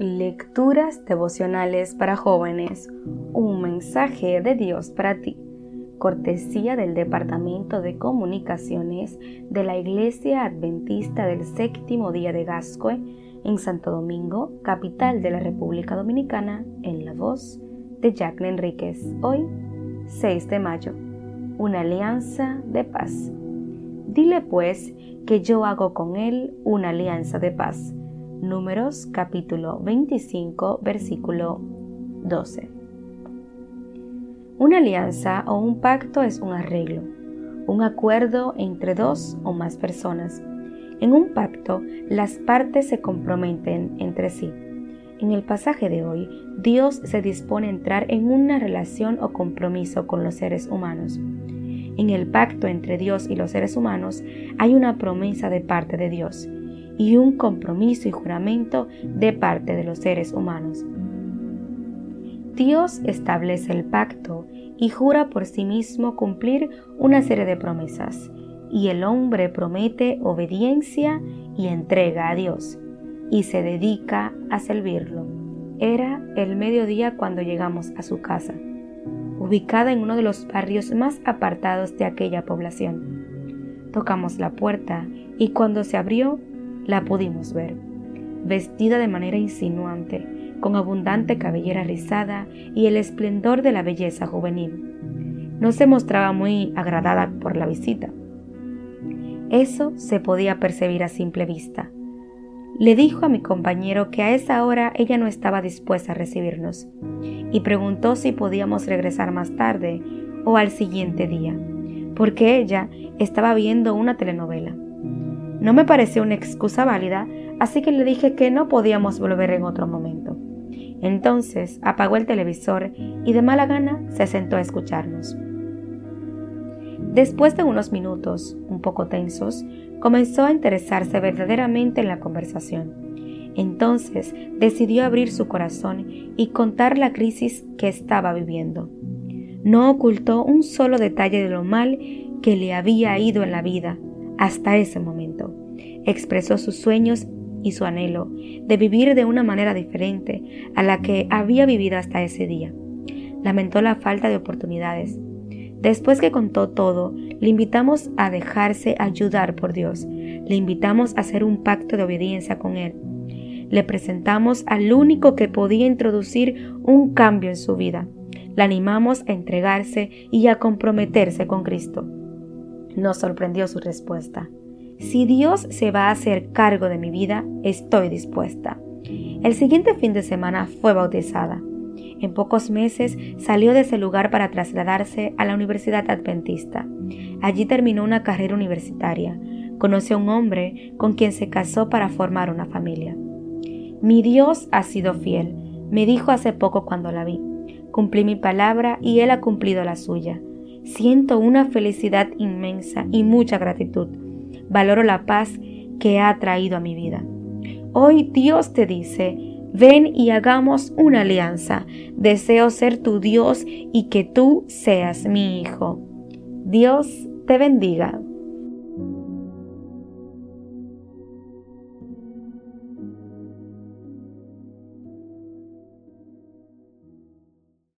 Lecturas devocionales para jóvenes. Un mensaje de Dios para ti. Cortesía del Departamento de Comunicaciones de la Iglesia Adventista del Séptimo Día de Gascue en Santo Domingo, capital de la República Dominicana, en la voz de Jacqueline Enríquez. Hoy, 6 de mayo. Una alianza de paz. Dile pues que yo hago con él una alianza de paz Números capítulo 25 versículo 12. Una alianza o un pacto es un arreglo, un acuerdo entre dos o más personas. En un pacto, las partes se comprometen entre sí. En el pasaje de hoy, Dios se dispone a entrar en una relación o compromiso con los seres humanos. En el pacto entre Dios y los seres humanos hay una promesa de parte de Dios y un compromiso y juramento de parte de los seres humanos. Dios establece el pacto y jura por sí mismo cumplir una serie de promesas, y el hombre promete obediencia y entrega a Dios, y se dedica a servirlo. Era el mediodía cuando llegamos a su casa, ubicada en uno de los barrios más apartados de aquella población. Tocamos la puerta y cuando se abrió la pudimos ver, vestida de manera insinuante, con abundante cabellera rizada y el esplendor de la belleza juvenil. No se mostraba muy agradada por la visita. Eso se podía percibir a simple vista. Le dijo a mi compañero que a esa hora ella no estaba dispuesta a recibirnos y preguntó si podíamos regresar más tarde o al siguiente día, porque ella estaba viendo una telenovela. No me pareció una excusa válida, así que le dije que no podíamos volver en otro momento. Entonces apagó el televisor y de mala gana se sentó a escucharnos. Después de unos minutos, un poco tensos, comenzó a interesarse verdaderamente en la conversación. Entonces decidió abrir su corazón y contar la crisis que estaba viviendo. No ocultó un solo detalle de lo mal que le había ido en la vida hasta ese momento. Expresó sus sueños y su anhelo de vivir de una manera diferente a la que había vivido hasta ese día. Lamentó la falta de oportunidades. Después que contó todo, le invitamos a dejarse ayudar por Dios. Le invitamos a hacer un pacto de obediencia con Él. Le presentamos al único que podía introducir un cambio en su vida. Le animamos a entregarse y a comprometerse con Cristo. Nos sorprendió su respuesta. Si Dios se va a hacer cargo de mi vida, estoy dispuesta. El siguiente fin de semana fue bautizada. En pocos meses salió de ese lugar para trasladarse a la Universidad Adventista. Allí terminó una carrera universitaria. Conoció a un hombre con quien se casó para formar una familia. Mi Dios ha sido fiel, me dijo hace poco cuando la vi. Cumplí mi palabra y Él ha cumplido la suya. Siento una felicidad inmensa y mucha gratitud. Valoro la paz que ha traído a mi vida. Hoy Dios te dice, ven y hagamos una alianza. Deseo ser tu Dios y que tú seas mi hijo. Dios te bendiga.